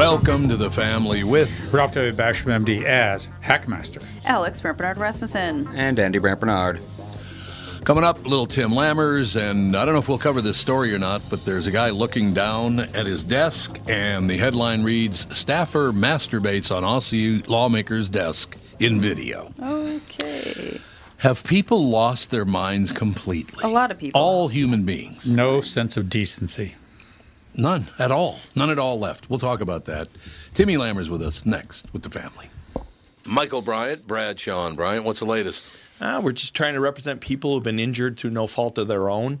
Welcome to the family with Ralph W. Basham, MD, as Hackmaster. Alex Brant Rasmussen. And Andy Brant Barnard. Coming up, little Tim Lammers, and I don't know if we'll cover this story or not, but there's a guy looking down at his desk, and the headline reads Staffer masturbates on Aussie lawmaker's desk in video. Okay. Have people lost their minds completely? A lot of people. All human beings. No sense of decency. None at all. None at all left. We'll talk about that. Timmy Lammers with us next with the family. Michael Bryant, Bradshaw and Bryant, what's the latest? Uh, we're just trying to represent people who've been injured through no fault of their own.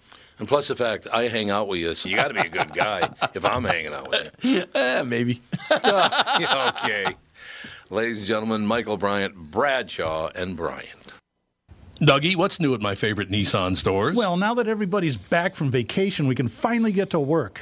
And plus the fact I hang out with you, so you got to be a good guy if I'm hanging out with you. Eh, maybe. okay. Ladies and gentlemen, Michael Bryant, Bradshaw, and Bryant. Dougie, what's new at my favorite Nissan stores? Well, now that everybody's back from vacation, we can finally get to work.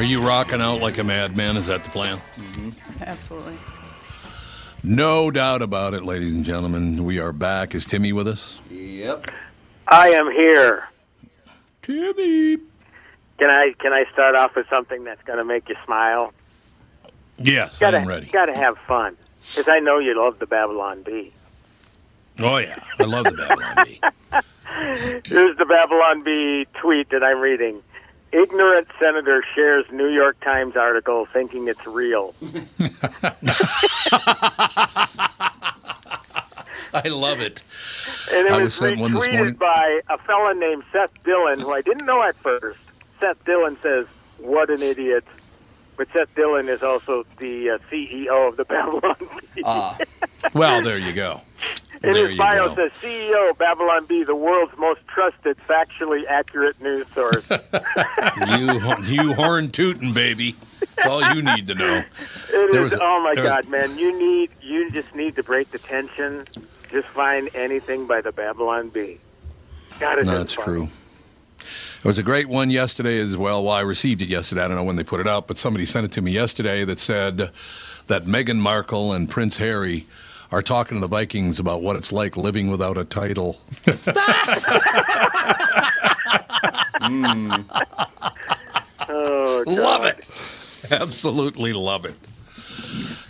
Are you rocking out like a madman? Is that the plan? Mm-hmm. Absolutely. No doubt about it, ladies and gentlemen. We are back. Is Timmy with us? Yep. I am here. Timmy. Can I can I start off with something that's going to make you smile? Yes, Gotta, I'm ready. Got to have fun, because I know you love the Babylon Bee. Oh, yeah. I love the Babylon Bee. Here's the Babylon Bee tweet that I'm reading. Ignorant senator shares New York Times article thinking it's real. I love it. And it I was was sent one this morning. retweeted by a fellow named Seth Dillon, who I didn't know at first. Seth Dillon says, "What an idiot!" But Seth Dillon is also the uh, CEO of the Babylon Bee. Ah, Well, there you go. In there his bio go. says CEO Babylon Bee, the world's most trusted, factually accurate news source. You, you horn tootin', baby. That's all you need to know. It was a- oh my was- God, man! You need. You just need to break the tension. Just find anything by the Babylon Bee. God, No, that's fun. true. There was a great one yesterday as well. Well, I received it yesterday. I don't know when they put it out, but somebody sent it to me yesterday that said that Meghan Markle and Prince Harry are talking to the Vikings about what it's like living without a title. Hmm. Oh, Love it. Absolutely love it.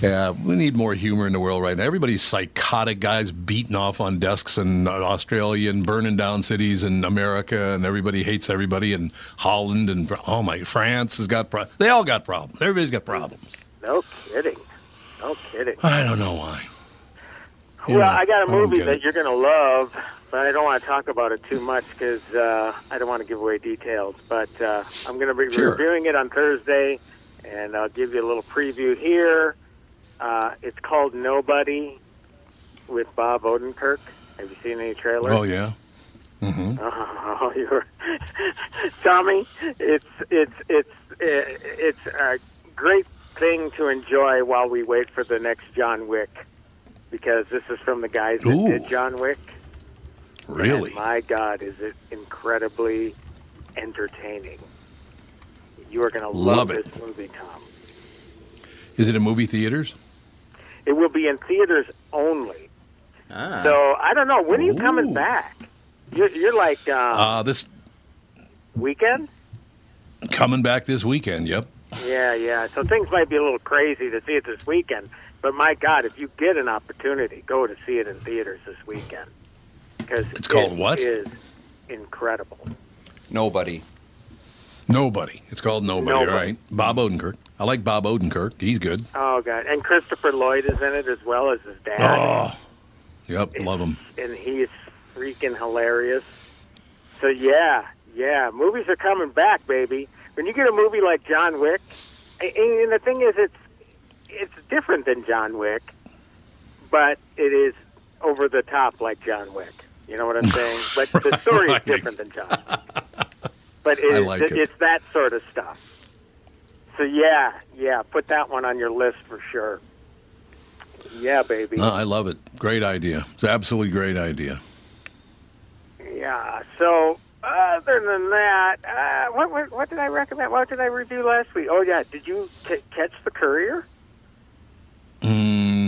Yeah, we need more humor in the world right now. Everybody's psychotic guys beating off on desks in Australia and burning down cities in America, and everybody hates everybody in Holland and oh my, France has got pro- they all got problems. Everybody's got problems. No kidding. No kidding. I don't know why. You well, know, I got a movie that it. you're going to love, but I don't want to talk about it too much because uh, I don't want to give away details. But uh, I'm going to be Sure. reviewing it on Thursday, and I'll give you a little preview here. Uh, it's called Nobody with Bob Odenkirk, Have you seen any trailers? Oh yeah. Mhm. Oh, you're Tommy. It's it's it's it's a great thing to enjoy while we wait for the next John Wick, because this is from the guys that Ooh. did John Wick. Really? And my God, is it incredibly entertaining? You are going to love, Love it. this movie, Tom. Is it in movie theaters? It will be in theaters only. Ah. So I don't know when are you coming back. You're, you're like um, Uh, this weekend. coming back this weekend. Yep. Yeah, yeah. So things might be a little crazy to see it this weekend, but my God, if you get an opportunity, go to see it in theaters this weekend because It's called it what? Is incredible. Nobody. Nobody. It's called Nobody. Nobody. All right. Bob Odenkirk. I like Bob Odenkirk. He's good. Oh God! And Christopher Lloyd is in it as well as his dad, Oh. Yep. Love him. and he's freaking hilarious. So yeah, yeah, movies are coming back, baby. When you get a movie like John Wick, and, and the thing is, it's it's different than John Wick, but it is over the top like John Wick. You know what I'm saying? But the story is different than John. But it I like it. it's that sort of stuff. So yeah, yeah, put that one on your list for sure. Yeah, baby. No, I love it. Great idea. It's an absolutely great idea. Yeah. So other than that, uh, what, what what did I recommend? What did I review last week? Oh yeah, did you c- catch the Courier?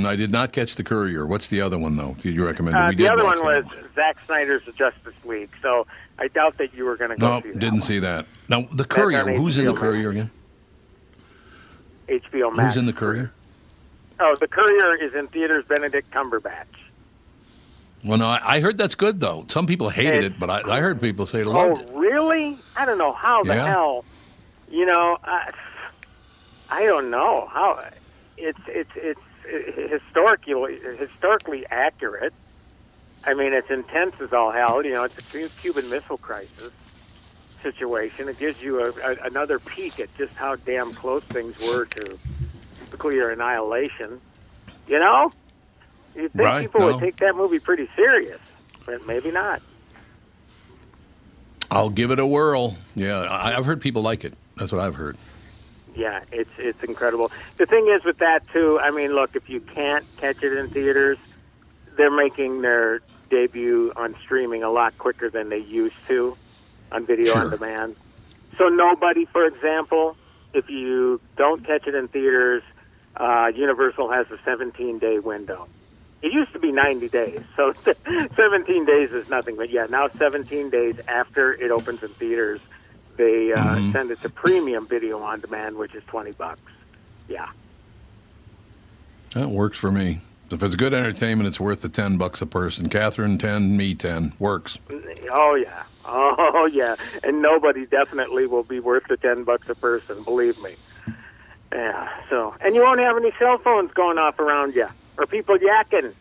Mm, I did not catch the Courier. What's the other one though? Did you recommend? Uh, we the other one was Zack Snyder's Justice League. So I doubt that you were going to go No, see didn't one. see that. Now the Courier. Who's in the Courier again? HBO Max. Who's in the Courier? Oh, the Courier is in theaters. Benedict Cumberbatch. Well, no, I, I heard that's good though. Some people hated It's- it, but I, I heard people say Oh, loved it. really? I don't know how the Yeah. hell. You know, I, I don't know how. It's it's it's historically historically accurate. I mean, it's intense as all hell. You know, it's a Cuban Missile Crisis situation. It gives you a, a, another peek at just how damn close things were to nuclear annihilation. You know, you'd think Right, people no. would take that movie pretty serious, but maybe not. I'll give it a whirl. Yeah, I, I've heard people like it. That's what I've heard. Yeah, it's it's incredible. The thing is with that too. I mean, look, if you can't catch it in theaters, they're making their debut on streaming a lot quicker than they used to on video on demand. So nobody, for example, if you don't catch it in theaters, uh, Universal has a 17 day window. It used to be 90 days, so 17 days is nothing. But yeah, now 17 days after it opens in theaters, they uh, Mm-hmm. send it to premium video on demand, which is 20 bucks. Yeah. That works for me. If it's good entertainment, it's worth the ten bucks a person. Catherine, ten, me, ten. Works. Oh yeah. Oh yeah. And nobody definitely will be worth the 10 bucks a person, believe me. Yeah. So, and you won't have any cell phones going off around you or people yakking.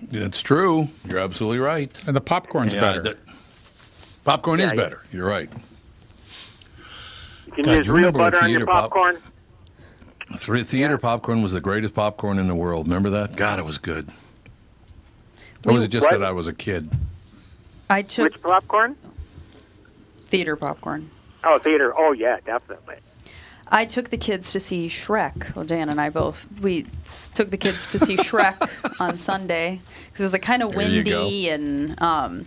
It's true. You're absolutely right. And the popcorn's Yeah, better. that- popcorn is Yeah, yeah. better. You're right. You can God, use you real remember butter on your theater pop- popcorn. Three, theater popcorn was the greatest popcorn in the world. Remember that? God, it was good. Or was it just what? that I was a kid? I took Which popcorn? theater popcorn. Oh, theater. Oh yeah, definitely. I took the kids to see Shrek. Well, Dan and I both. We took the kids to see Shrek on Sunday because it was like kind of There you go. windy and um,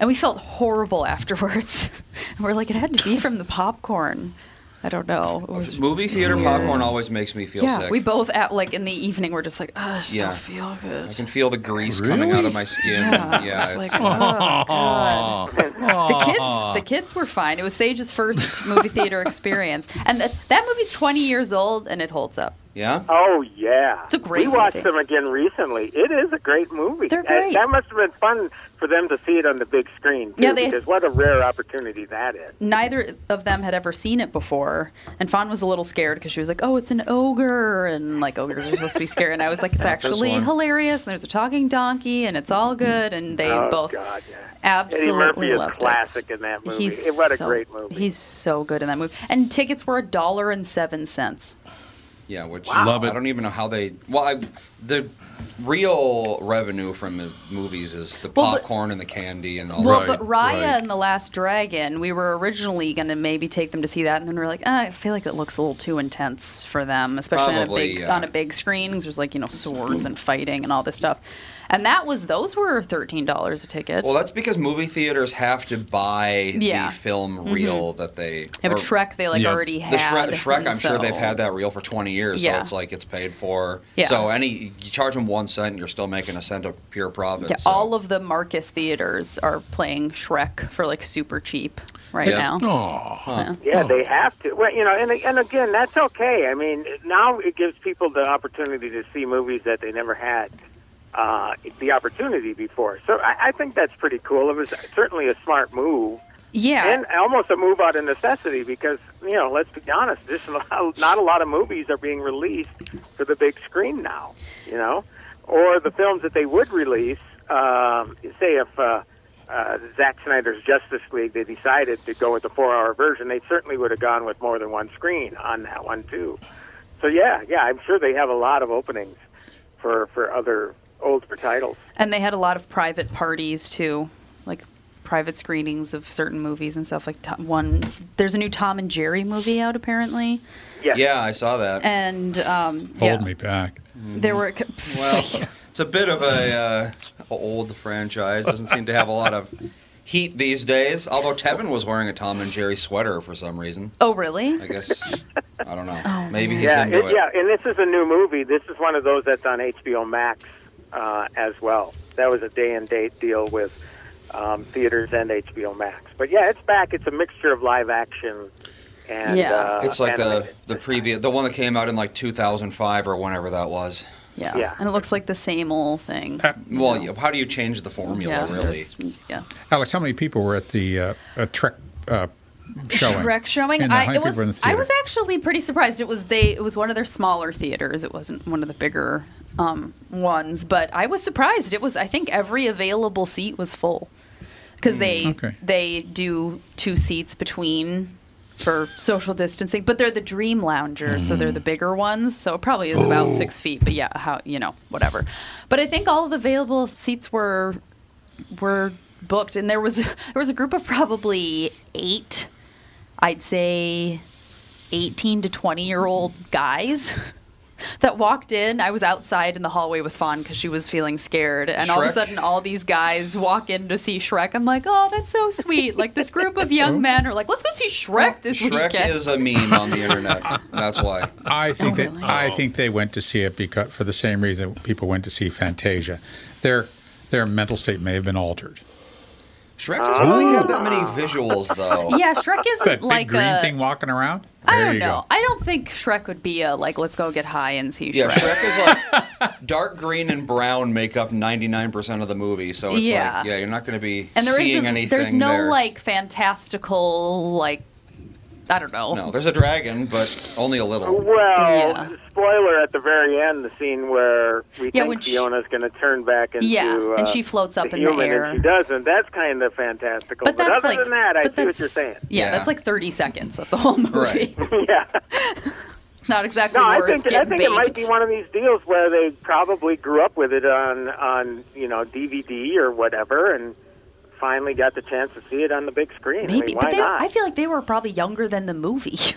and we felt horrible afterwards. and we're like, it had to be from the popcorn. I don't know. It was Movie theater popcorn always makes me feel yeah. sick. We both at like in the evening we're just like, oh, I still Yeah. feel good. I can feel the grease coming out of my skin. Yeah, Yeah, it's it's, like, oh, God. The kids, the kids were fine. It was Sage's first movie theater experience, and that that movie's 20 years old and it holds up. Yeah. Oh yeah. It's a great We watched movie. them again recently. It is a great movie. They're And great. that must have been fun for them to see it on the big screen too, Yeah, they- because what a rare opportunity that is. Neither of them had ever seen it before, and Fawn was a little scared because she was like, "Oh, it's an ogre," and like ogres are supposed to be scary. And I was like, "It's actually hilarious." And there's a talking donkey, and it's all good. And they oh both God, yeah. absolutely Eddie Murphy is loved classic it. in that movie. He's Eh, what a so- great movie. He's so good in that movie. And tickets were a dollar and seven cents. Yeah, which Love it. I don't even know how they. Well, I, the real revenue from the movies is the Well, but- popcorn and the candy and all Well, that. but Raya right. and the Last Dragon, we were originally going to maybe take them to see that, and then we are like, ah, I feel like it looks a little too intense for them, especially on a big yeah. on a big screen. 'cause There's like you know swords and fighting and all this stuff, and that was those were thirteen dollars a ticket. Well, that's because movie theaters have to buy Yeah. Mm-hmm. the film reel that they. yeah, but or Shrek they like Yeah. already The had. Shrek, Shrek I'm sure they've had that reel for 20 years, Yeah. so it's like it's paid for. Yeah. So any you charge them one cent, and you're still making a cent of pure profit. Yeah, so. all of the Marcus theaters are playing Shrek for like super cheap right Yeah. now. Aw. Yeah, they have to. Well, you know, and and again, that's okay. I mean, now it gives people the opportunity to see movies that they never had uh, the opportunity before. So I, I think that's pretty cool. It was certainly a smart move, Yeah, and almost a move out of necessity because you know, let's be honest, there's not not a lot of movies are being released for the big screen now. You know, or the films that they would release. Um, say if. Uh, uh, Zack Snyder's Justice League, they decided to go with the four-hour version. They certainly would have gone with more than one screen on that one too. So yeah, yeah, I'm sure they have a lot of openings for for other older titles. and they had a lot of private parties too, like private screenings of certain movies and stuff. Like Tom, one, there's a new Tom and Jerry movie out apparently, Yes. Yeah, I saw that. and um, Hold yeah, me back. there were. well, it's a bit of a uh, old franchise. Doesn't seem to have a lot of heat these days. Although Tevin was wearing a Tom and Jerry sweater for some reason. oh really? I guess I don't know. Oh, Maybe he's Yeah, into it- it. yeah, and this is a new movie. This is one of those that's on HBO Max uh, as well. That was a day and date deal with um, theaters and HBO Max. But yeah, it's back. It's a mixture of live action and Yeah. uh, It's like the the previous, the one that came out in like 2005 or whenever that was. Yeah. Yeah. and it looks like the same old thing. Well, yeah, how do you change the formula, yeah, really? there's- yeah. Alex, how many people were at the uh, uh, Trek uh, showing? Shrek showing. And, uh, I, it was, people were in the I was actually pretty surprised. It was they. It was one of their smaller theaters. It wasn't one of the bigger um, ones. But I was surprised. It was. I think every available seat was full because they Okay. they do two seats between for social distancing. But they're the Dream Loungers, so they're the bigger ones. So it probably is about six feet. But yeah, how you know whatever. But I think all of the available seats were were booked, and there was there was a group of probably eight, I'd say, eighteen to twenty year old guys. That walked in. I was outside in the hallway with Fawn because she was feeling scared, and all of a sudden, all these guys walk in to see Shrek. I'm like, oh, that's so sweet. Like this group of young hmm? men are like, let's go see Shrek this Shrek weekend. is a meme on the internet. That's why. I oh, think Oh, that really? I think they went to see it because for the same reason people went to see Fantasia. Their their mental state may have been altered. Shrek doesn't really have that many ah. visuals, though. yeah, Shrek isn't That big like a green a. thing walking around. I don't you know. go. I don't think Shrek would be a like, let's go get high and see Shrek. Yeah, Shrek. Shrek is like dark green and brown make up 99% of the movie, so it's Yeah. like, yeah, you're not going to be and there seeing anything There's no there. like fantastical like. I don't know. No, there's a dragon, but only a little. Well, Yeah. spoiler at the very end, the scene where we Yeah, think Fiona's going to turn back into Yeah, and uh, she floats up the in the human, air. and she doesn't. That's kind of fantastical. But that's other like. than that, I see what you're saying. Yeah, Yeah. that's like 30 seconds of the whole movie. Right. yeah. Not exactly No, I think I getting think it might be one of these deals where they probably grew up with it on on you know DVD or whatever, and finally got the chance to see it on the big screen. I Maybe, mean, why but they, not? I feel like they were probably younger than the movie.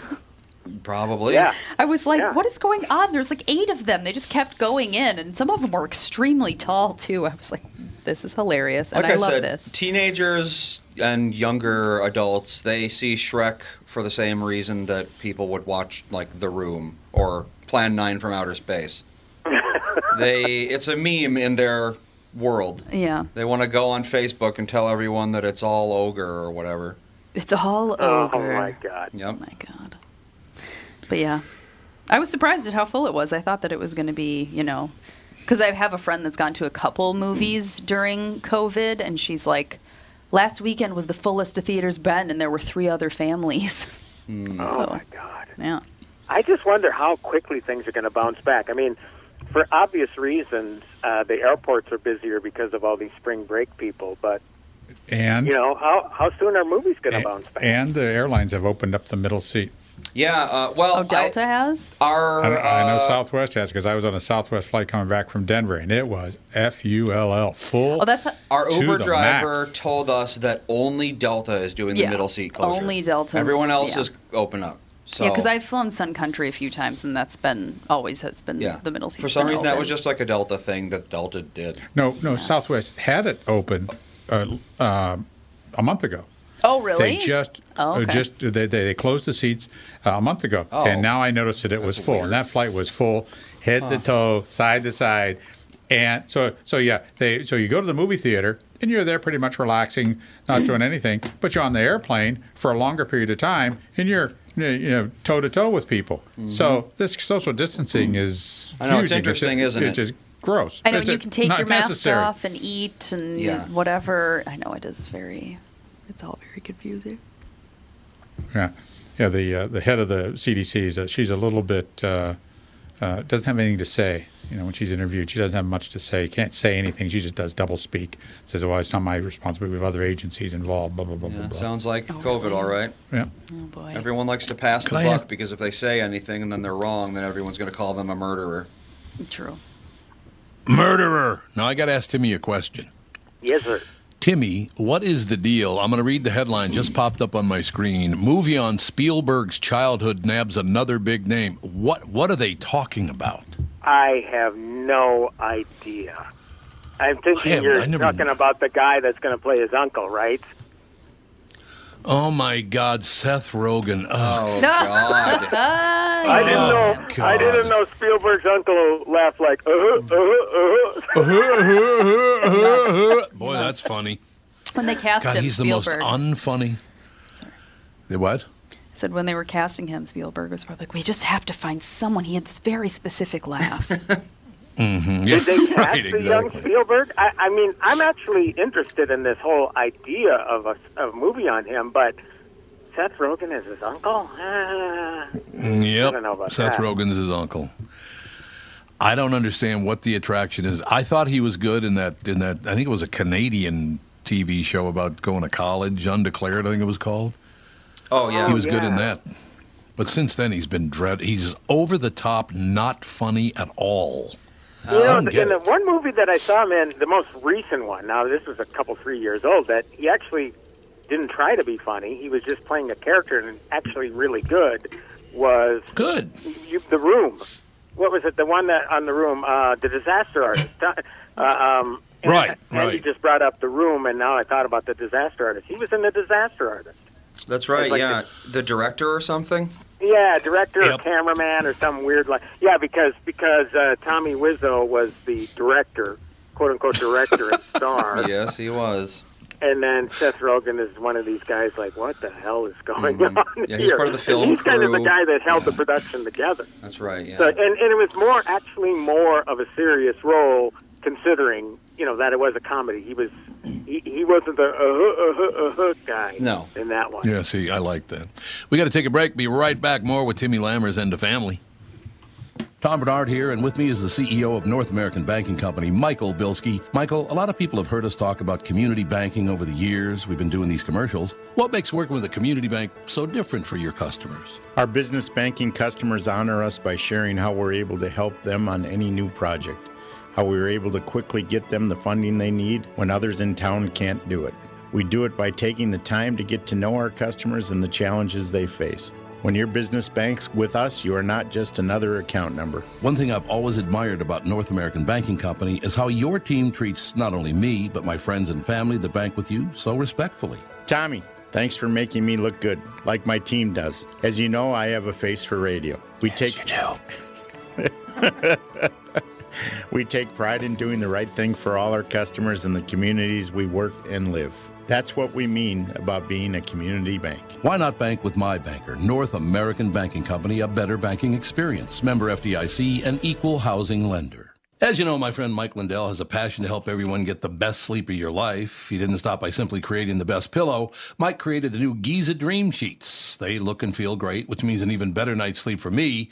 Probably. yeah. I was like, Yeah. what is going on? There's like eight of them. They just kept going in, and some of them were extremely tall too. I was like, this is hilarious, and Like I, I, love said, this. teenagers and younger adults, they see Shrek for the same reason that people would watch like The Room or Plan 9 from Outer Space. they it's a meme in their world. yeah, They want to go on Facebook and tell everyone that it's all ogre or whatever. it's all ogre. Oh my god. Oh Yep. my god. But yeah, I was surprised at how full it was. I thought that it was going to be, you know, because I have a friend that's gone to a couple movies mm. during COVID, and she's like, last weekend was the fullest a theater's been, and there were three other families. Mm. Oh my god. yeah. I just wonder how quickly things are going to bounce back. I mean, for obvious reasons, uh, the airports are busier because of all these spring break people. But And you know, how how soon are movies going to bounce back? and the airlines have opened up the middle seat. Yeah. Uh, well, Oh, Delta I, has. our I, I know uh, Southwest has because I was on a Southwest flight coming back from Denver, and it was F U L L full. Oh, that's Our Uber driver max. told us that only Delta is doing Yeah, the middle seat closure. only Delta. Everyone else yeah. is open up. So yeah, because I've flown Sun Country a few times, and that's been always has been yeah. the middle seat. For some reason, that was just like a Delta thing that Delta did. no, no. Southwest had it open uh, uh, a month ago. Oh, really? They just, Oh, uh, okay. just they, they, they closed the seats uh, a month ago, Oh. and now I noticed that it was full, and that flight was full, head to toe, side to side, and so so yeah, they so you go to the movie theater and you're there pretty much relaxing, not doing anything, but you're on the airplane for a longer period of time, and you're you know toe to toe with people. So this social distancing is Mm-hmm. I know, it's huge, and interesting, isn't it? it's just gross. I know It's you can take not your mask necessary. off and eat and Yeah. whatever. I know it is very. It's all very confusing. Yeah, yeah. The uh, the head of the CDC is uh, she's a little bit uh, uh, doesn't have anything to say. You know, when she's interviewed, she doesn't have much to say. Can't say anything. She just does double speak. Says, "Well, it's not my responsibility. We have other agencies involved." Blah blah blah Yeah, blah blah. sounds like COVID, all right. yeah. Oh boy. Everyone likes to pass Can the I buck ask- because if they say anything and then they're wrong, then everyone's going to call them a murderer. True. Murderer. Now I got to ask Timmy a question. Yes, sir. Timmy, what is the deal? I'm going to read the headline just popped up on my screen. Movie on Spielberg's childhood nabs another big name. What what are they talking about? I have no idea. I'm thinking I have- you're never- talking about the guy that's going to play his uncle, right? Oh my God, Seth Rogen. Oh, Oh, God. I didn't know. I didn't know Spielberg's uncle laughed like uh uh uh. boy, that's funny. When they cast God, him, he's the most unfunny. Sorry. The what? said when they were casting him, Spielberg was probably like, "We just have to find someone." He had this very specific laugh. Did they cast Right, the young. Spielberg? I, I mean, I'm actually interested in this whole idea of a, of a movie on him, but Seth Rogen is his uncle. Ah. Yep. I don't know about Seth that. Rogen's his uncle. I don't understand what the attraction is. I thought he was good in that in that I think it was a Canadian TV show about going to college, undeclared, I think it was called. Oh, yeah. he was good in that. But since then he's been dread he's over the top, not funny at all. You know, in the it. one movie that I saw him in, the most recent one. Now, this was a couple, three years old. That he actually didn't try to be funny. He was just playing a character, and actually really good. Was Good. you, the room? What was it? The one that on the room, uh, the disaster artist. Uh, um, and- Right, And you just brought up the room, and now I thought about the disaster artist. He was in the disaster artist. That's right, like yeah. The director or something? Yeah, director Yep. or cameraman or some weird like. Yeah, because because uh, Tommy Wiseau was the director, quote unquote director and star, Yes, he was. and then Seth Rogen is one of these guys. Like, what the hell is going Mhm. on Yeah, here? he's part of the And film he's kind of the guy that held the production together. That's right, yeah. So, and, and it was more actually more of a serious role, considering you know that it was a comedy. He was he, he wasn't the uh, uh, uh, uh, uh, guy. No. in that one. Yeah, see, I like that. We got to take a break. Be right back. More with Timmy Lammers and the family. Tom Barnard here, and with me is the CEO of North American Banking Company, Michael Bilski. Michael, a lot of people have heard us talk about community banking over the years. We've been doing these commercials. What makes working with a community bank so different for your customers? Our business banking customers honor us by sharing how we're able to help them on any new project, how we were able to quickly get them the funding they need when others in town can't do it. We do it by taking the time to get to know our customers and the challenges they face. When your business banks with us, you are not just another account number. One thing I've always admired about North American Banking Company is how your team treats not only me, but my friends and family that bank with you so respectfully. Tommy, thanks for making me look good, like my team does. As you know, I have a face for radio. We take We take pride in doing the right thing for all our customers and the communities we work and live. That's what we mean about being a community bank. Why not bank with my banker, North American Banking Company, a better banking experience, member FDIC, and equal housing lender. As you know, my friend Mike Lindell has a passion to help everyone get the best sleep of your life. He didn't stop by simply creating the best pillow. Mike created the new Giza Dream Sheets. They look and feel great, which means an even better night's sleep for me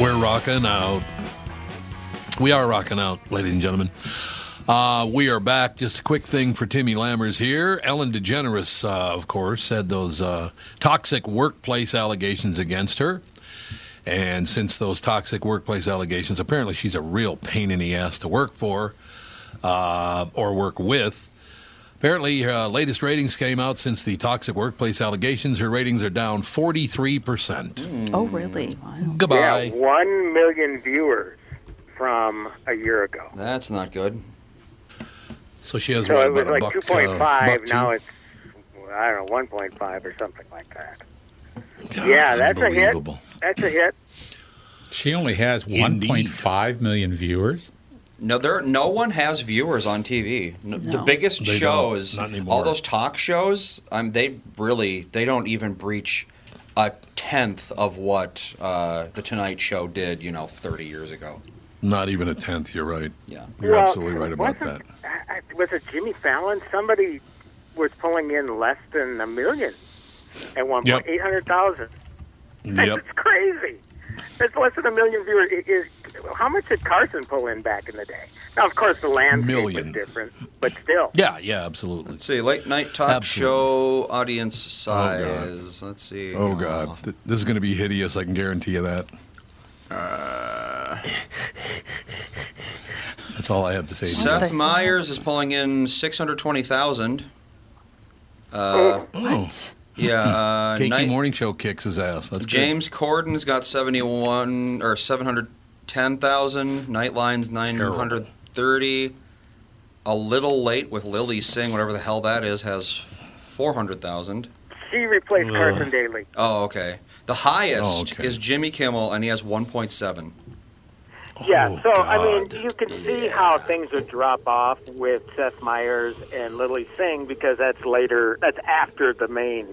We're rocking out. We are rocking out, ladies and gentlemen. Uh, we are back. Just a quick thing for Timmy Lammers here. Ellen DeGeneres, uh, of course, said those uh, toxic workplace allegations against her. And since those toxic workplace allegations, apparently she's a real pain in the ass to work for uh, or work with. Apparently, her uh, latest ratings came out since the toxic workplace allegations. Her ratings are down 43%. Oh, really? Wow. Goodbye. Yeah, one million viewers from a year ago. That's not good. So she has So what, it was about a like buck, 2.5. uh, buck now it's I don't know 1.5 or something like that. God, yeah, that's a hit. That's a hit. She only has 1.5 million viewers. No, there. No one has viewers on TV. No, The biggest They shows, all those talk shows, um, they really they don't even breach a tenth of what uh, the Tonight Show did. You know, thirty years ago. Not even a tenth. You're right. Yeah. You're well, absolutely right about that. wasn't- I- I- Was it Jimmy Fallon? Somebody was pulling in less than a million at one Yep. point, eight hundred thousand. Yep. That's crazy. That's less than a million viewers. It is, how much did Carson pull in back in the day? Now, of course, the landscape Million. was different, but still. Yeah, yeah, absolutely. Let's see, late night talk Absolutely. show audience God. size. Let's see. Oh God, Th- this is going to be hideous. I can guarantee you that. That's all I have to say. to that. Seth Meyers is pulling in six hundred twenty thousand. Uh, What? Yeah. Uh, Cakey night- Morning Show kicks his ass. That's James Corden's got 71 or 710,000. Nightline's 930. A little late with Lily Singh, whatever the hell that is, has 400,000. She replaced Ugh. Carson Daly. Oh, okay. The highest Oh, okay. is Jimmy Kimmel, and he has 1.7. Yeah, Oh, so I mean, God. you can see how things would drop off with Seth Meyers and Lily Singh because that's later, that's after the main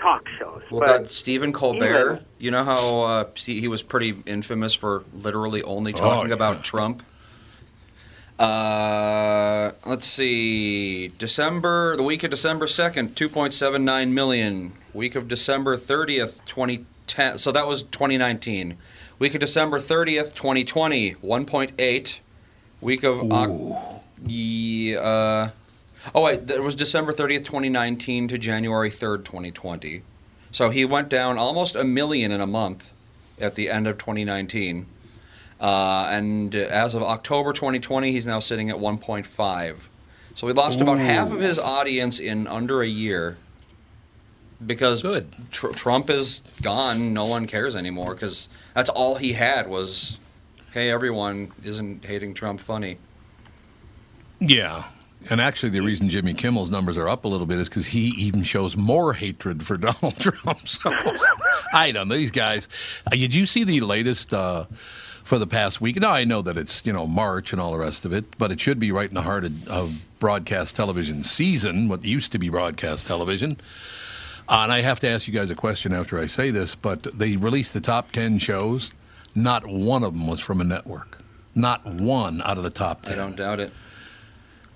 talk shows. Well, but got Stephen Colbert. even- You know how uh, see, he was pretty infamous for literally only talking Oh, yeah. about Trump. Uh, let's see. December, the week of December second, two point seven nine million. Week of December thirtieth, twenty ten. So that was twenty nineteen. Week of December thirtieth, twenty twenty, one point eight. Week of Oc- yeah, uh, oh wait, it was December thirtieth, twenty nineteen to January third, twenty twenty. So he went down almost a million in a month at the end of 2019. Uh, and as of October 2020, he's now sitting at 1.5. So he lost about half of his audience in under a year because Good. Tr- Trump is gone. No one cares anymore because that's all he had was, hey, everyone, isn't hating Trump funny? Yeah. And actually, the reason Jimmy Kimmel's numbers are up a little bit is because he even shows more hatred for Donald Trump. So I don't know. These guys. Uh, did you see the latest uh, for the past week? Now, I know that it's, you know, March and all the rest of it, but it should be right in the heart of, of broadcast television season, what used to be broadcast television. Uh, and I have to ask you guys a question after I say this, but they released the top 10 shows. Not one of them was from a network. Not one out of the top 10. I don't doubt it.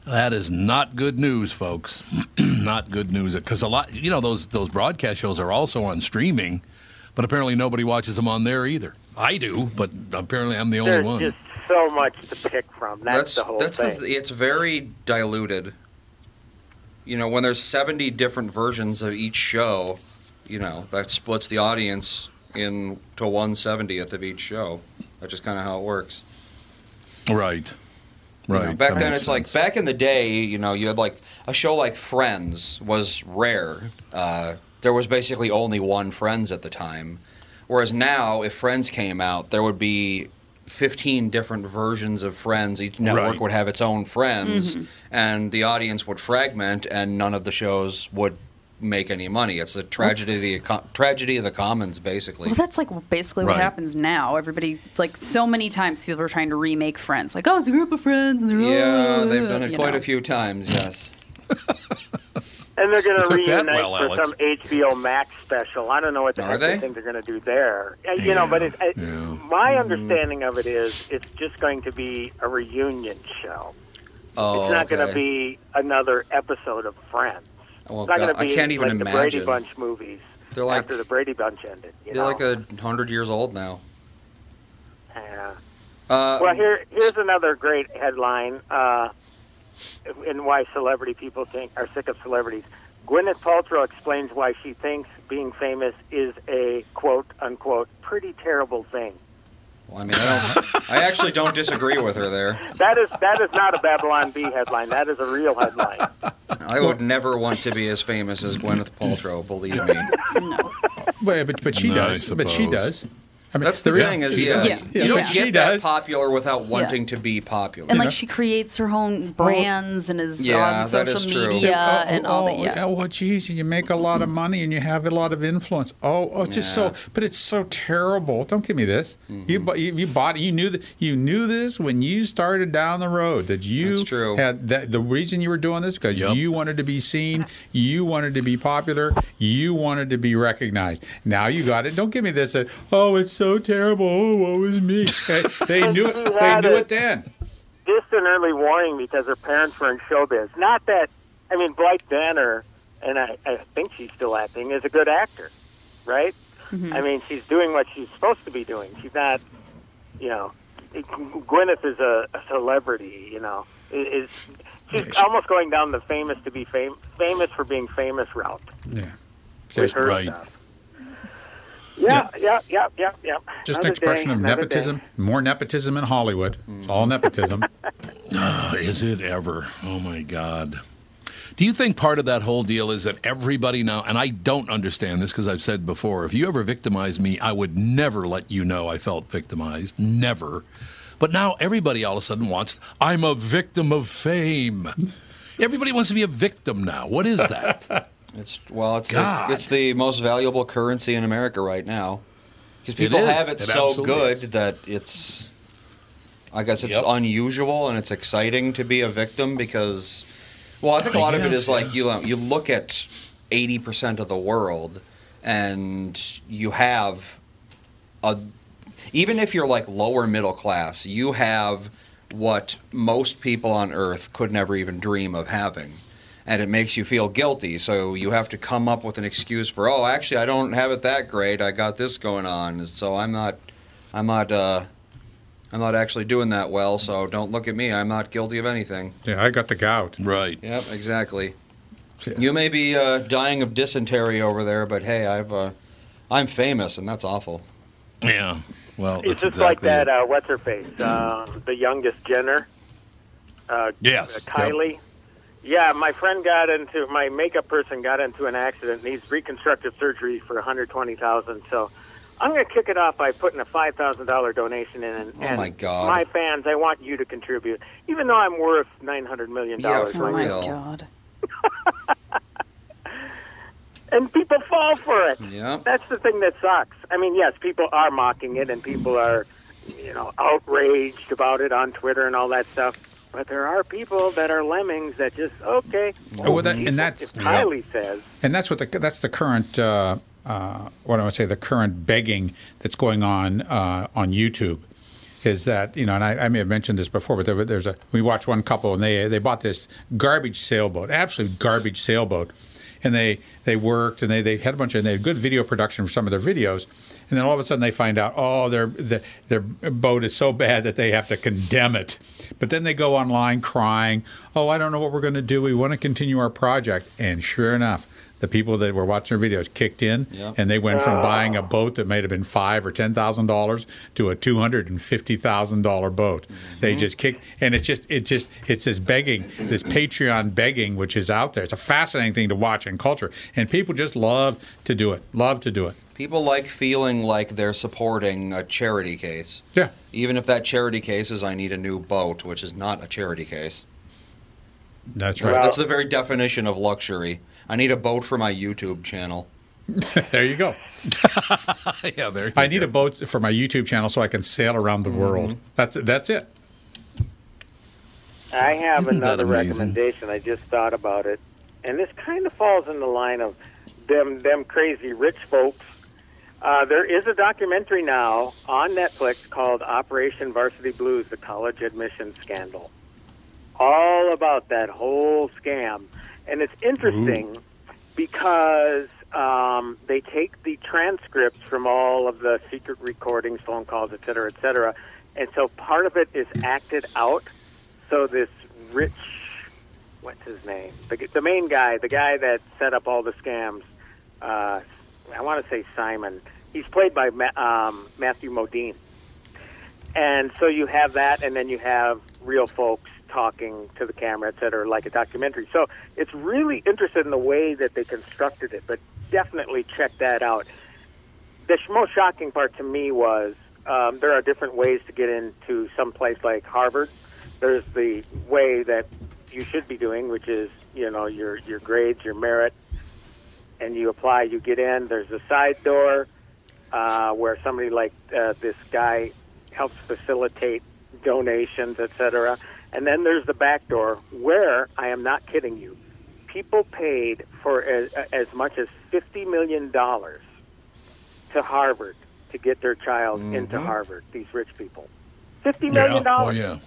That is not good news, folks. not good news because a lot, you know, those those broadcast shows are also on streaming, but apparently nobody watches them on there either. I do, but apparently I'm the only There's one. just so much to pick from. That's, the whole that's thing. The, it's very diluted. You know, when there's 70 different versions of each show, you know, that splits the audience into 170th of each show. That's just kind of how it works. Right. You know, Right, back that then, makes it's like back in the day. You know, you had like a show like Friends was rare. Uh, there was basically only one Friends at the time, whereas now, if Friends came out, there would be. 15 different versions of Friends. Each network Right. would have its own Friends, and the audience would fragment, and none of the shows would make any money. It's a tragedy of the eco- tragedy of the commons, basically. Well, that's like basically what happens now. Everybody, like, so many times people are trying to remake Friends. Like, oh, it's a group of friends. And they're, yeah, oh, they've done it you quite know. a few times. Yes. And they're going to reunite well, for Alex. some HBO Max special. I don't know what the Are heck they? they think they're going to do there. Uh, You know, but it, it, Yeah. my understanding of it is it's just going to be a reunion show. Oh, it's not going to be another episode of Friends. Well, it's not going God, I can't even like the Brady imagine. Bunch movies They're like- after the Brady Bunch ended. You They're know? like a hundred years old now. Yeah. Uh, Well, here here's another great headline, uh, and why celebrity people think are sick of celebrities. Gwyneth Paltrow explains why she thinks being famous is a quote unquote pretty terrible thing. Well, I mean, I don't. I actually don't disagree with her there. That is that is not a Babylon Bee headline. That is a real headline. I would never want to be as famous as Gwyneth Paltrow. Believe me. No. But, but, but she No, does. But she does. I mean, That's the rea- thing is, she yeah. Yeah. you don't Yeah. She get that does. popular without wanting to be popular. And like she creates her own brands and is Yeah, on social is true. media Oh, and all that. oh, Yeah. Oh, well, geez, and you make a lot of money and you have a lot of influence. Oh, oh, it's just so, but it's so terrible. Don't give me this. Mm-hmm. You, bu- you, you bought, you knew that, you knew this when you started down the road that you That's true. had that. The reason you were doing this because Yep. you wanted to be seen, you wanted to be popular, you wanted to be recognized. Now you got it. Don't give me this. uh, oh, it's so terrible. Oh, woe is me. They, they knew it. They knew it. it then. Distant early warning because her parents were in showbiz. Not that I mean Blythe Danner, and I, I think she's still acting, is a good actor, right? Mm-hmm. I mean she's doing what she's supposed to be doing. She's not, you know, Gwyneth is a, a celebrity. You know, is she's almost going down the famous to be fam- famous for being famous route Yeah. with Seriously. her Right. stuff. Yeah, yeah, yeah, yeah, yeah. Just an expression day, of nepotism. day. More nepotism in Hollywood. It's all nepotism. Uh, is it ever? Oh my God. Do you think part of that whole deal is that everybody now, and I don't understand this because I've said before, if you ever victimized me, I would never let you know I felt victimized. Never. But now everybody all of a sudden wants, I'm a victim of fame. Everybody wants to be a victim now. What is that? It's well, it's the, it's the most valuable currency in America right now because people is. have it, It so good is. that it's. I guess it's Yep. unusual and it's exciting to be a victim because, well, I think a lot of it guess, is like you you look at eighty percent of the world and you have a even if you're like lower middle class, you have what most people on earth could never even dream of having. And it makes you feel guilty, so you have to come up with an excuse for, oh, actually, I don't have it that great. I got this going on, so I'm not, I'm not, uh, I'm not actually doing that well. So don't look at me. I'm not guilty of anything. yeah, I got the gout. right. Yep, exactly. You may be uh, dying of dysentery over there, but hey, I've, uh, I'm famous, and that's awful. Yeah. Well, It's that's just like that. it. Uh, what's her face? Um, the youngest Jenner. Uh, Yes, uh, Kylie. Yeah, my friend got into my makeup person got into an accident. Needs reconstructive surgery for one hundred twenty thousand. So I'm going to kick it off by putting a five thousand dollar donation in. And, Oh, my God. My fans, I want you to contribute, even though I'm worth nine hundred million dollars. Yeah, dollars. for oh my real. god. and people fall for it. Yep. That's the thing that sucks. I mean, yes, people are mocking it and people are, you know, outraged about it on Twitter and all that stuff. But there are people that are lemmings that just okay. Oh, well, that- and that's- Kylie says. And that's what the that's the current uh, uh, what I would say the current begging that's going on uh, on YouTube is that you know, and I, I may have mentioned this before, but there, there's a we watched one couple and they they bought this garbage sailboat, absolute garbage sailboat, and they they worked and they, they had a bunch of and they had good video production for some of their videos, and then all of a sudden they find out oh their the, their boat is so bad that they have to condemn it, but then they go online crying oh I don't know what we're going to do we want to continue our project and sure enough the people that were watching their videos kicked in, Yep. and they went from buying a boat that might have been five or ten thousand dollars to a two hundred and fifty thousand dollar boat. They mm-hmm. just kicked, and it's just it just it's this begging, this Patreon begging, which is out there. It's a fascinating thing to watch in culture, and people just love to do it. Love to do it. People like feeling like they're supporting a charity case. Yeah. Even if that charity case is I need a new boat, which is not a charity case. That's That's, right. that's the very definition of luxury. I need a boat for my YouTube channel. there you go. yeah, there. I need a boat for my YouTube channel so I can sail around the world. Mm-hmm. That's that's it. I have Isn't another recommendation. I just thought about it, and this kind of falls in the line of them them crazy rich folks. Uh, there is a documentary now on Netflix called Operation Varsity Blues: The College Admission Scandal, all about that whole scam, and it's interesting because um, they take the transcripts from all of the secret recordings, phone calls, et cetera, et cetera, and so part of it is acted out. So this rich, what's his name? The, the main guy, the guy that set up all the scams. Uh, I want to say Simon. He's played by Ma- um, Matthew Modine. And so you have that, and then you have real folks talking to the camera, et cetera, like a documentary. So it's really interested in the way that they constructed it, but definitely check that out. The most shocking part to me was um, there are different ways to get into some place like Harvard. There's the way that you should be doing, which is you know your your grades, your merit, and you apply, you get in. There's a side door uh, where somebody like uh, this guy helps facilitate donations, etc. And then there's the back door where I am not kidding you. People paid for as, as much as fifty million dollars to Harvard to get their child into Harvard. These rich people, fifty Yeah. million Oh dollars. yeah.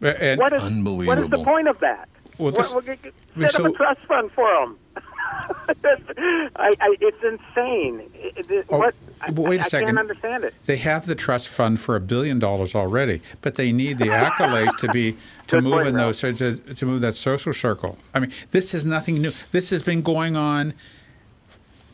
And What is what is the point of that? Well, What- this- what- set so- up a trust fund for them. I, I, it's insane. It, it, Oh, what? I, wait a I, I second. can't understand it. they have the trust fund for a billion dollars already, but they need the accolades to be to Good move point, in Ralph. those to, to move that social circle. I mean, this is nothing new. This has been going on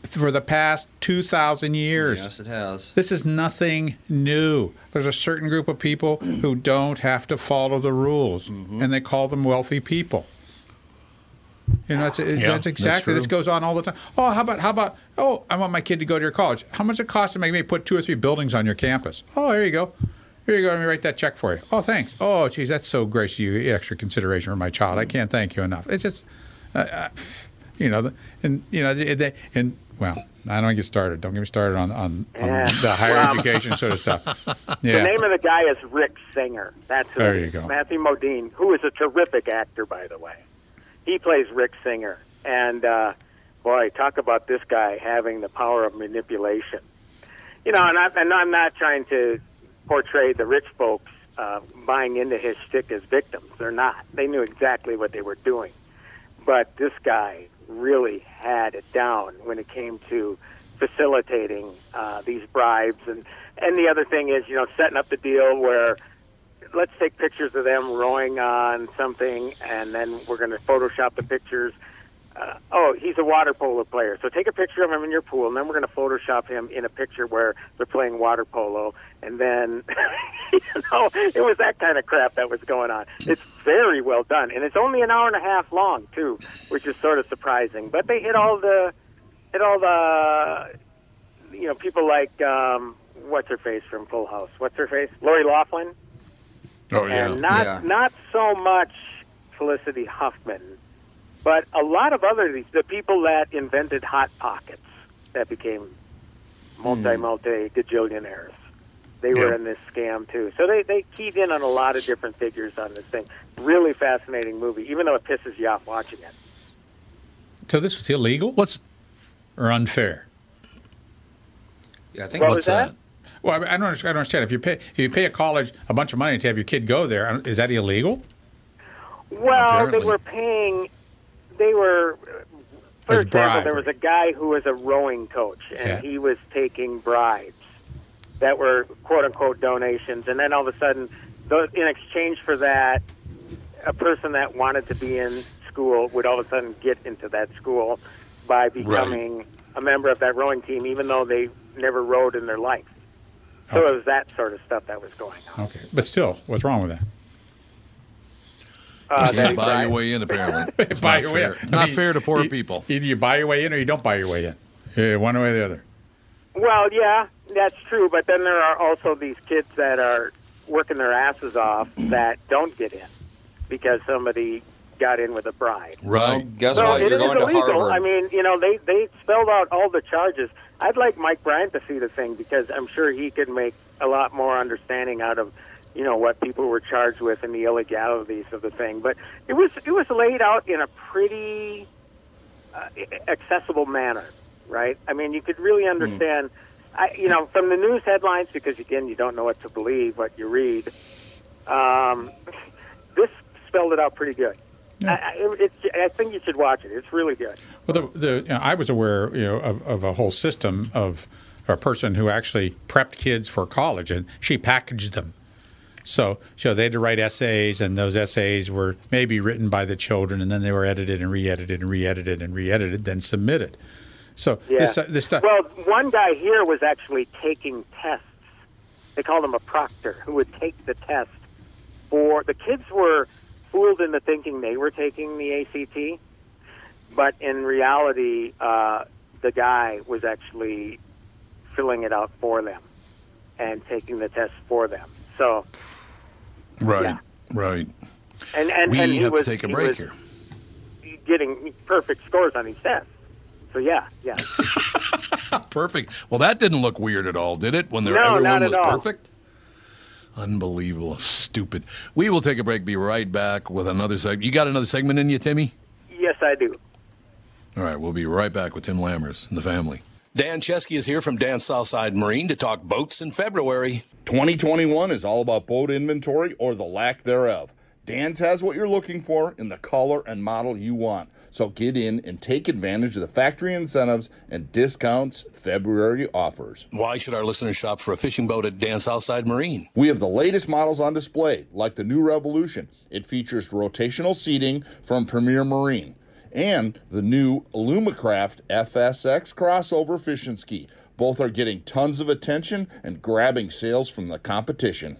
for the past two thousand years. Yes, it has. This is nothing new. There's a certain group of people who don't have to follow the rules, Mm-hmm. and they call them wealthy people. You know, that's, Yeah, that's that's exactly. This goes on all the time. Oh, how about how about? Oh, I want my kid to go to your college. How much it cost to make me put two or three buildings on your campus? Oh, here you go. Here you go. Let me write that check for you. Oh, thanks. Oh, geez, that's so gracious. of You extra consideration for my child. I can't thank you enough. It's just, uh, uh, you know, and you know, they, they, and well, I don't get started. Don't get me started on on, on Yeah. the higher Well- education sort of stuff. The name of the guy is Rick Singer. That's who There you is. go. Matthew Modine, who is a terrific actor, by the way. He plays Rick Singer, and uh, boy, talk about this guy having the power of manipulation. You know, and, I, and I'm not trying to portray the rich folks uh, buying into his shtick as victims. They're not. They knew exactly what they were doing. But this guy really had it down when it came to facilitating uh, these bribes. And, and the other thing is, you know, setting up the deal where let's take pictures of them rowing on something, and then we're going to Photoshop the pictures. Uh, oh, he's a water polo player. So take a picture of him in your pool, and then we're going to Photoshop him in a picture where they're playing water polo. And then, you know, it was that kind of crap that was going on. It's very well done, and it's only an hour and a half long too, which is sort of surprising. But they hit all the, hit all the, you know, people like um, what's her face from Full House. What's her face? Lori Loughlin Oh yeah. and not Yeah. not so much Felicity Huffman, but a lot of other these the people that invented hot pockets that became multi multi gajillionaires. They were Yeah. in this scam too. So they they keyed in on a lot of different figures on this thing. Really fascinating movie, even though it pisses you off watching it. So this was illegal What's or unfair? Yeah, I think What what's was that? that? Well, I, I don't, understand- I don't understand. If you pay if you pay a college a bunch of money to have your kid go there, um, is that illegal? Well, Apparently. they were paying. They were. For example, there was a guy who was a rowing coach, and Yeah. he was taking bribes that were quote unquote donations, and then all of a sudden, those, in exchange for that, a person that wanted to be in school would all of a sudden get into that school by becoming a member of that rowing team, even though they never rowed in their life. So Okay. it was that sort of stuff that was going on. Okay, but still, what's wrong with that? Uh, You can't buy tried. your way in, apparently. It's Buy not your way fair. in. It's I mean, fair to poor e- people. Either you buy your way in or you don't buy your way in. Yeah, one way or the other. Well, yeah, that's true. But then there are also these kids that are working their asses off that don't get in because somebody got in with a bribe. Well, Right. guess So what? You're is going to illegal. Harvard. I mean, you know, they they spelled out all the charges. I'd like Mike Bryant to see the thing because I'm sure he could make a lot more understanding out of, you know, what people were charged with and the illegalities of the thing. But it was it was laid out in a pretty uh, accessible manner, right? I mean, you could really understand. I, you know, from the news headlines, because again, you don't know what to believe, what you read. Um, this spelled it out pretty good. I, I, it's, I think you should watch it. It's really good. Well, the, the you know, I was aware you know of, of a whole system of a person who actually prepped kids for college, and she packaged them. So, so they had to write essays, and those essays were maybe written by the children, and then they were edited and re-edited and re-edited and re-edited, then submitted. So Yeah. this this stuff. Well, one guy here was actually taking tests. They called him a proctor who would take the test for the kids were fooled into thinking they were taking the ACT, but in reality, uh, the guy was actually filling it out for them and taking the test for them. So, Right. Yeah. Right. and and, We and he have was, to take a break here. Getting perfect scores on these tests. So yeah, yeah. Perfect. Well, that didn't look weird at all, did it? When there, No, everyone was all. perfect. Unbelievable. Stupid. We will take a break. Be right back with another segment. You got another segment in you, Timmy? yes, I do. All right, we'll be right back with Tim Lammers and the family. Dan Chesky is here from Dan Southside Marine to talk boats in February. 2021 is all about boat inventory or the lack thereof. Dan's has what you're looking for in the color and model you want. So get in and take advantage of the factory incentives and discounts February offers. Why should our listeners shop for a fishing boat at Dan Southside Marine? We have the latest models on display, like the new Revolution. It features rotational seating from Premier Marine and the new Alumacraft FSX crossover fishing ski. Both are getting tons of attention and grabbing sales from the competition.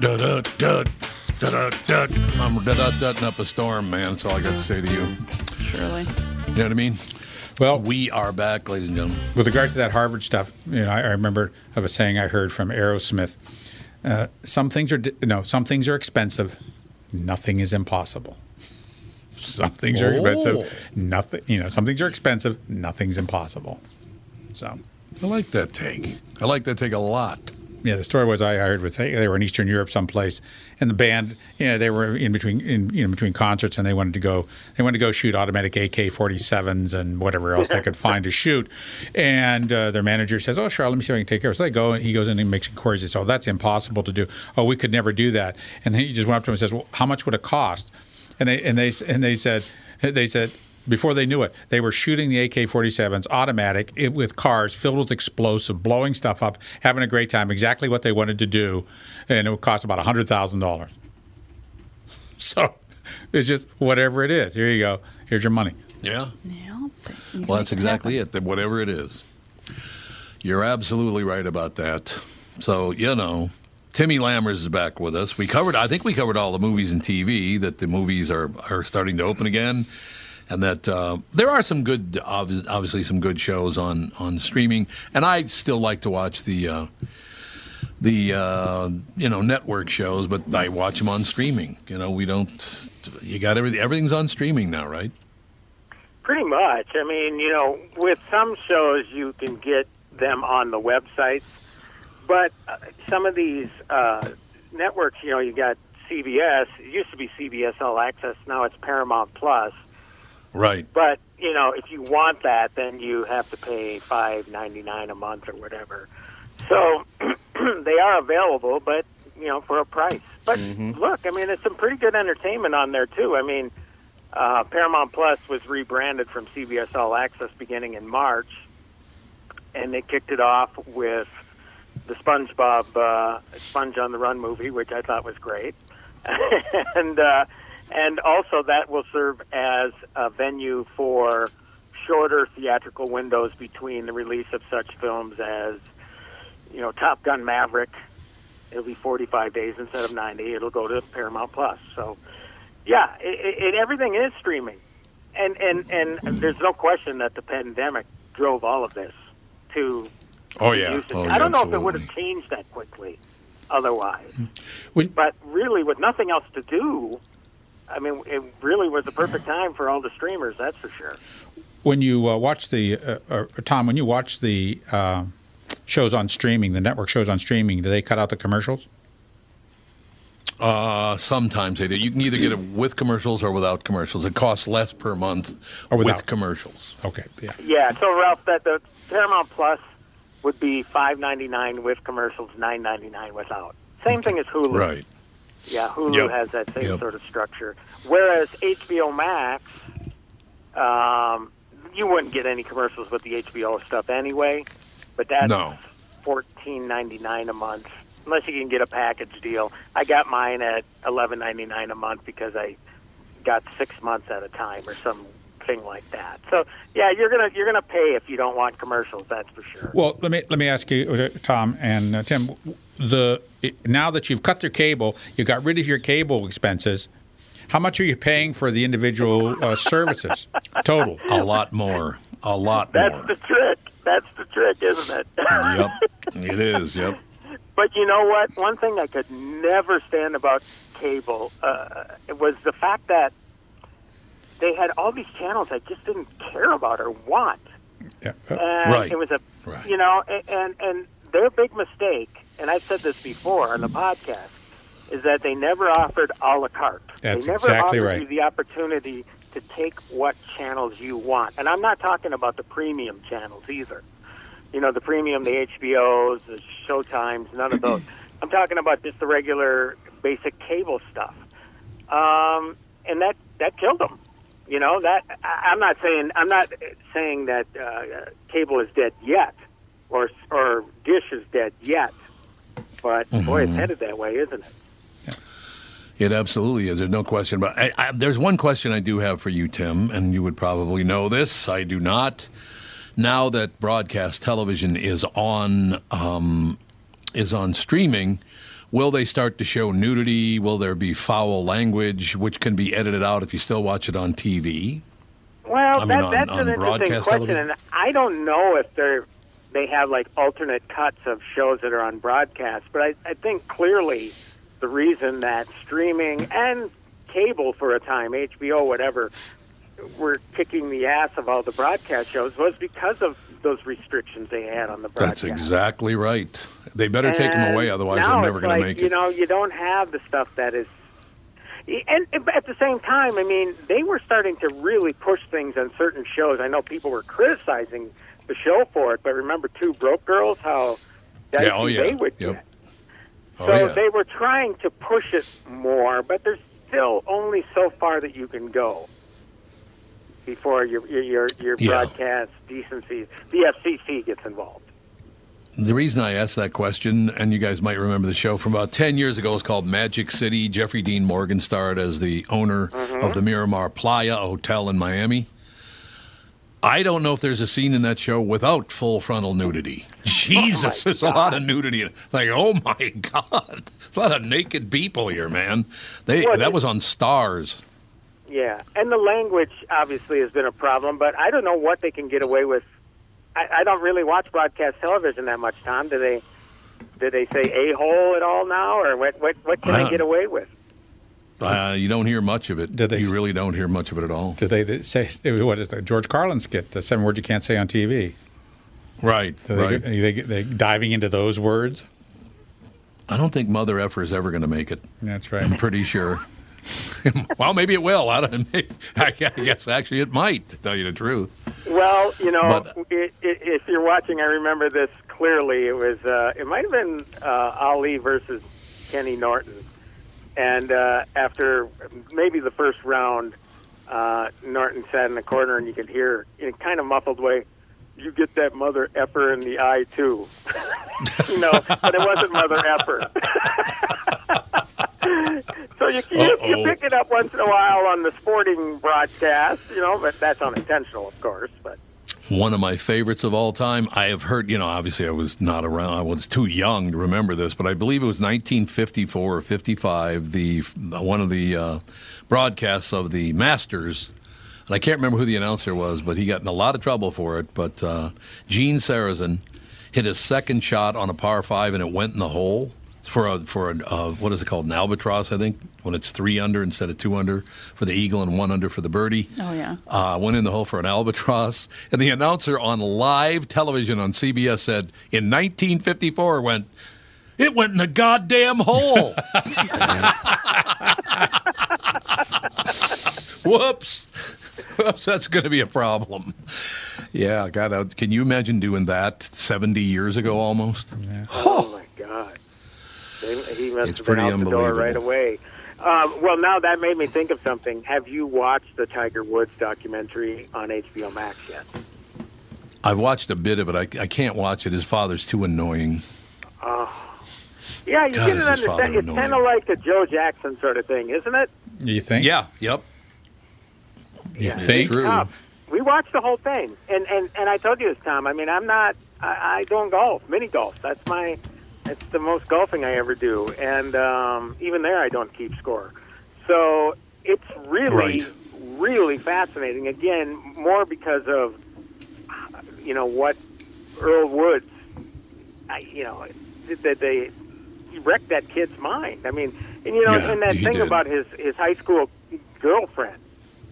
Da da da da da da. I'm da da da up a storm, man. That's all I got to say to you. Surely. You know what I mean? Well, We are back, ladies and gentlemen. with regards to that Harvard stuff, you know, I, I remember of a saying I heard from Aerosmith. Uh, some things are di- no, some things are expensive. Nothing is impossible. Some things are Oh. expensive. Nothing, you know, some things are expensive. Nothing's impossible. So, I like that take. I like that take a lot. Yeah, the story was I heard with they were in Eastern Europe someplace, and the band, you know, they were in between in you know between concerts, and they wanted to go they wanted to go shoot automatic AK-47s and whatever else they could find to shoot, and uh, their manager says, "Oh, sure, let me see if I can take care of." it. So they go, and he goes in and makes inquiries. He says, "Oh, that's impossible to do. Oh, we could never do that." And then he just went up to him and says, "Well, how much would it cost?" and they and they and they said they said before they knew it, they were shooting the AK-47s automatic it, with cars filled with explosive, blowing stuff up, having a great time, exactly what they wanted to do, and it would cost about hundred thousand dollars. So it's just whatever it is. Here you go. Here's your money. Yeah. Yeah. Well, that's exactly it. That whatever it is, you're absolutely right about that. So you know, Timmy Lammers is back with us. We covered. I think we covered all the movies and TV. That the movies are are starting to open again, and that uh, there are some good, obviously some good shows on on streaming. And I still like to watch the. Uh, the uh, you know network shows, but I watch them on streaming. You know, we don't. You got everything. Everything's on streaming now, right? Pretty much. I mean, you know, with some shows you can get them on the websites, but uh, some of these uh, networks, you know, you got CBS. It used to be CBS All Access. Now it's Paramount Plus. Right. But you know, if you want that, then you have to pay five ninety nine a month or whatever. So they are available, but you know, for a price. But look, I mean, there's some pretty good entertainment on there too. I mean, uh, Paramount Plus was rebranded from CBS All Access beginning in March, and they kicked it off with the SpongeBob uh, Sponge on the Run movie, which I thought was great, and uh, and also that will serve as a venue for shorter theatrical windows between the release of such films as you know Top Gun Maverick. It'll be 45 days instead of 90. It'll go to Paramount Plus. So, yeah, it, it, everything is streaming, and and and there's no question that the pandemic drove all of this to Oh yeah. Oh, I don't know if it would have changed that quickly otherwise. When- But really, with nothing else to do, I mean, it really was the perfect time for all the streamers. That's for sure. When you uh, watch the uh, uh, Tom, when you watch the uh, shows on streaming, the network shows on streaming, do they cut out the commercials? Uh, sometimes they do. You can either get it with commercials or without commercials. It costs less per month Or with without. commercials. Okay, yeah. Yeah. So Ralph, that the Paramount Plus would be five ninety nine with commercials, nine ninety nine without. Same thing as Hulu. Right. Yeah, Hulu Yep. has that same Yep. sort of structure. Whereas HBO Max, um, you wouldn't get any commercials with the HBO stuff anyway. But that's No. fourteen ninety nine a month, unless you can get a package deal. I got mine at eleven ninety nine a month because I got six months at a time or something like that. So yeah, you're gonna you're gonna pay if you don't want commercials. That's for sure. Well, let me let me ask you, uh, Tom and uh, Tim. The it, now that you've cut your cable, you got rid of your cable expenses. How much are you paying for the individual uh, services total? A lot more. A lot That's more. That's the trick. That's the trick, isn't it? yep. It is. Yep. But you know what? One thing I could never stand about cable uh, was the fact that they had all these channels I just didn't care about or want. Yeah. uh, And Right. it was a, Right. you know, a- and and their big mistake, and I've said this before on the podcast, is that they never offered a la carte. That's they never exactly offered right. you the opportunity to take what channels you want, and I'm not talking about the premium channels either. You know, the premium, the HBOs, the Showtimes, none of those. I'm talking about just the regular, basic cable stuff, um, and that that killed them. You know that I- I'm not saying I'm not saying that uh, cable is dead yet, or or dish is dead yet, but boy, it's headed that way, isn't it? It absolutely is. There's no question about. I, I, there's one question I do have for you, Tim, and you would probably know this. I do not. Now that broadcast television is on um, is on streaming, will they start to show nudity? Will there be foul language, which can be edited out if you still watch it on TV? Well, I mean, that, on- that's on an interesting broadcast question, television? and I don't know if they're they have like alternate cuts of shows that are on broadcast, but I, I think clearly the reason that streaming and cable for a time, HBO, whatever, were kicking the ass of all the broadcast shows was because of those restrictions they had on the broadcast. That's exactly right. They better take them away, otherwise they're never going to make it. You know, you don't have the stuff that is. And and at the same time, I mean, they were starting to really push things on certain shows. I know people were criticizing the show for it, but remember Two Broke Girls, how Yeah, oh, yeah. they would Yep. Oh, So yeah. they were trying to push it more, but there's still only so far that you can go before your your your, broadcast decency. The FCC gets involved. The reason I asked that question, and you guys might remember the show from about 10 years ago, is called Magic City. Jeffrey Dean Morgan starred as the owner mm-hmm. of the Miramar Playa Hotel in Miami. I don't know if there's a scene in that show without full frontal nudity. Jesus, there's a lot of nudity. in it. Like, oh my God, a lot of naked people here, man. They Well, that was on Starz. Yeah, and the language obviously has been a problem, but I don't know what they can get away with. I, I don't really watch broadcast television that much, Tom. Do they? Do they say a hole at all now, or what? What, what can I they get away with? Uh, you don't hear much of it. Did they- you really don't hear much of it at all. Do they say what is the George Carlin skit? The seven words you can't say on TV. Right, Do they, right. they, they diving into those words. I don't think Mother Effer is ever going to make it. That's right. I'm pretty sure. well, maybe it will. I don't. I guess actually it might. To tell you the truth. Well, you know, But- i i if you're watching, I remember this clearly. It was uh, it might have been uh, Ali versus Kenny Norton, and uh, after maybe the first round, uh, Norton sat in the corner, and you could hear in a kind of muffled way, "You get that mother effer in the eye too," you know, but it wasn't mother effer. so you, you, you pick it up once in a while on the sporting broadcast, you know, but that's unintentional, of course. But One of my favorites of all time. I have heard. You know, obviously I was not around. I was too young to remember this, but I believe it was 1954 or 55. The one of the uh, broadcasts of the Masters. And I can't remember who the announcer was, but he got in a lot of trouble for it. But uh, Gene Sarazen hit his second shot on a par five, and it went in the hole for a for a uh, what is it called an albatross? I think when it's three under instead of two under for the eagle and one under for the birdie. Oh yeah. Uh, went in the hole for an albatross, and the announcer on live television on CBS said in 1954 went. It went in the goddamn hole. Whoops. Whoops, that's going to be a problem. Yeah, God, can you imagine doing that 70 years ago almost? Oh my God! They, he must It's have been pretty out the door right away. Um, well, now that made me think of something. Have you watched the Tiger Woods documentary on HBO Max yet? I've watched a bit of it. I, I can't watch it. His father's too annoying. Oh. Yeah, you God, get is it his father understand. It's annoying. kind of like the Joe Jackson sort of thing, isn't it? You think? Yeah, yep. You It's think? true. Tough. We watched the whole thing, and and and I told you this, Tom. I mean, I'm not. I, I don't golf, mini golf. That's my. That's the most golfing I ever do, and um, even there, I don't keep score. So it's really, Right. really fascinating. Again, more because of you know what Earl Woods, I, you know, that they he wrecked that kid's mind. I mean, and you know, Yeah, and that thing did. about his his high school girlfriend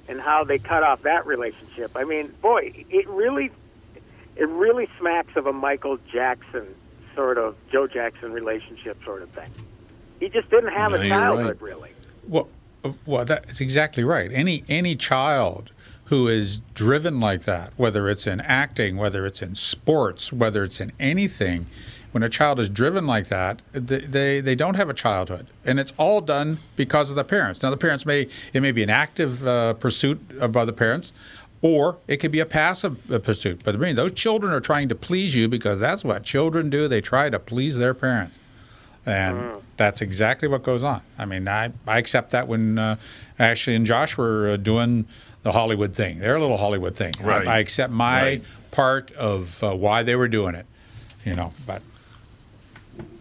and how they cut off that relationship. I mean, boy, it really it really smacks of a Michael Jackson sort of Joe Jackson relationship sort of thing. He just didn't have No, a you're right. childhood really. Well, uh, well, that's exactly right. Any any child who is driven like that, whether it's in acting, whether it's in sports, whether it's in anything, when a child is driven like that, they they, they don't have a childhood, and it's all done because of the parents. Now, the parents may it may be an active uh, pursuit by the parents. Or it could be a passive pursuit. But I mean, those children are trying to please you because that's what children do. They try to please their parents. And that's exactly what goes on. I mean, I, I accept that when uh, Ashley and Josh were uh, doing the Hollywood thing, their little Hollywood thing. I- Right. I, accept my Right. part of uh, why they were doing it, you know, but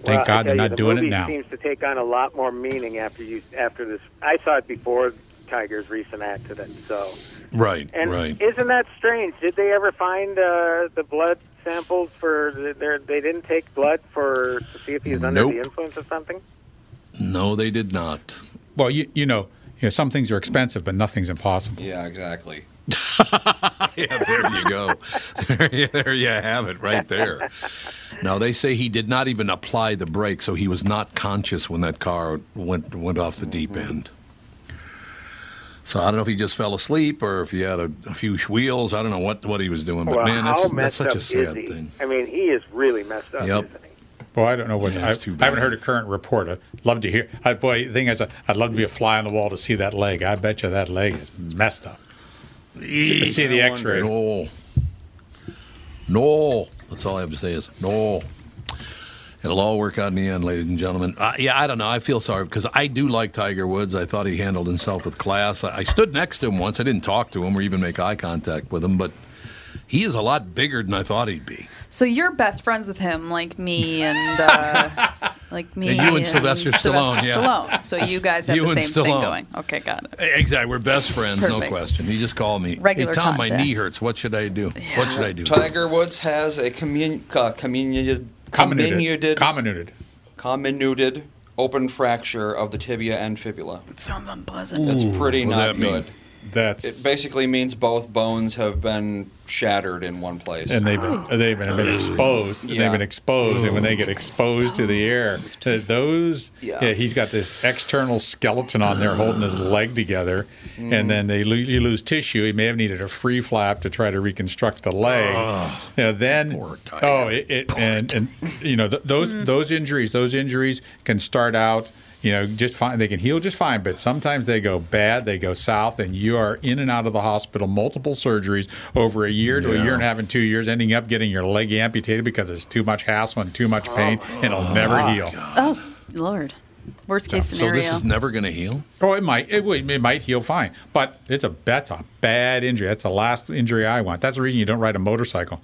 thank Well, God they're you, not the doing it now. seems to take on a lot more meaning after you after this. I saw it before Tiger's recent accident, so Right, and right. isn't that strange? Did they ever find uh, the blood samples for the, their? They didn't take blood for to see if he was under Nope. the influence of something. No, they did not. Well, you, you know, you know, some things are expensive, but nothing's impossible. Yeah, exactly. Yeah, there you go. There, you- there you have it right there. Now they say he did not even apply the brake, so he was not conscious when that car went went off the deep end. So I don't know if he just fell asleep or if he had a, a few wheels. I don't know what, what he was doing, but well, man, that's, that's such a sad thing. I mean, he is really messed up, Yep. isn't he? Well, I don't know what. Yeah, I, it's too I haven't heard a current report. I'd love to hear. I, boy, the thing is, I'd love to be a fly on the wall to see that leg. I bet you that leg is messed up. See, see the X-ray. No. No. That's all I have to say is no. It'll all work out in the end, ladies and gentlemen. Uh, yeah, I don't know. I feel sorry because I do like Tiger Woods. I thought he handled himself with class. I, I stood next to him once. I didn't talk to him or even make eye contact with him, but he is a lot bigger than I thought he'd be. So you're best friends with him, like me and uh, like me And you and Sylvester Stallone, yeah. Stallone. So you guys have You the and same thing going. Okay, got it. Exactly. We're best friends, no question. He just called me. Regular hey, Tom, my knee hurts. What should I do? What should I do? Tiger Woods has a commun- uh, communicated, comminuted, Comminuted. comminuted open fracture of the tibia and fibula. It sounds unpleasant. It's pretty What not that mean? good. That's It basically means both bones have been shattered in one place. and they've been oh. they've been, been exposed. Yeah. They've been exposed, and when they get exposed to the air, to those, Yeah. yeah. he's got this external skeleton on there holding his leg together, and mm. then they lo- you lose tissue. He may have needed a free flap to try to reconstruct the leg. you know, then poor oh, it, it and and you know th- those mm. those injuries, those injuries can start out. You know, just fine. They can heal just fine, but sometimes they go bad. They go south, and you are in and out of the hospital, multiple surgeries over a year to a year and a half and two years, ending up getting your leg amputated because it's too much hassle and too much pain, oh, and it'll never heal. Oh, Lord. Worst case So scenario. this is never going to heal? Oh, it might. It, it might heal fine, but it's a that's a bad injury. That's the last injury I want. That's the reason you don't ride a motorcycle.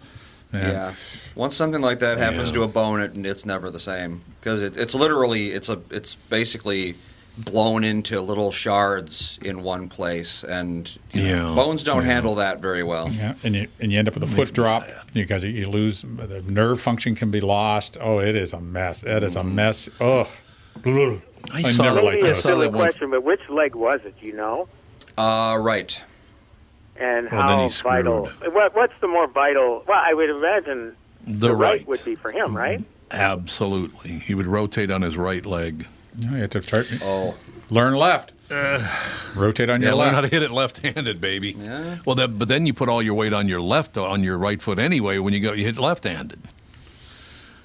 Yeah. Once something like that happens Yeah. to a bone, it, it's never the same because it, it's literally it's a it's basically blown into little shards in one place, and you know, bones don't Yeah. handle that very well. Yeah, and you and you end up with a foot drop sad. because you lose the nerve function can be lost. Oh, it is a mess. It is a mess. Oh, I I saw never that. liked Maybe a silly question, but which leg was it? You know, Uh, right. and Well, how he's screwed. vital? What, what's the more vital? Well, I would imagine The, the right. would be for him, mm-hmm. right? Absolutely. He would rotate on his right leg. Oh, no, you have to try, Oh, learn left. Uh, rotate on Yeah, your learn left. how to hit it left-handed, baby. Yeah. Well, that, but then you put all your weight on your left, on your right foot anyway. When you go, you hit left-handed.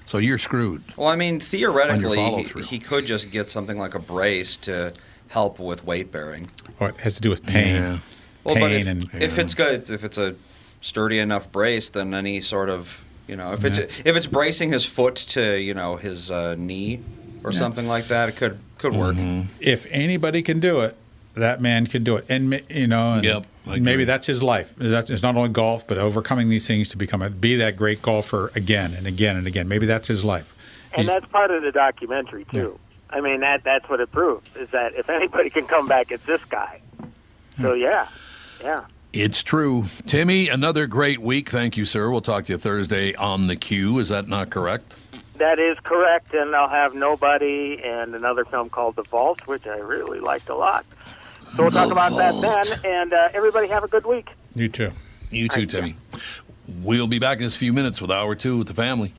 So you're screwed. well, I mean, theoretically, he, he could just get something like a brace to help with weight bearing. Oh, it has to do with pain. Yeah. Well, but Pain if, and- if it's good, if it's a sturdy enough brace, then any sort of you know, if it's if it's bracing his foot to you know his uh, knee or something like that, it could could work. Mm-hmm. If anybody can do it, that man can do it. And you know, and Yep, maybe that's his life. That's it's not only golf, but overcoming these things to become a be that great golfer again and again and again. Maybe that's his life. And He's- that's part of the documentary too. I mean, that that's what it proves is that if anybody can come back, it's this guy. So yeah, yeah. It's true. Timmy, another great week. Thank you, sir. We'll talk to you Thursday on the queue. Is that not correct? That is correct, and I'll have Nobody and another film called The Vault, which I really liked a lot. So we'll talk The about that then, and uh, everybody have a good week. you too. You too, Timmy. We'll be back in just a few minutes with hour two with the family.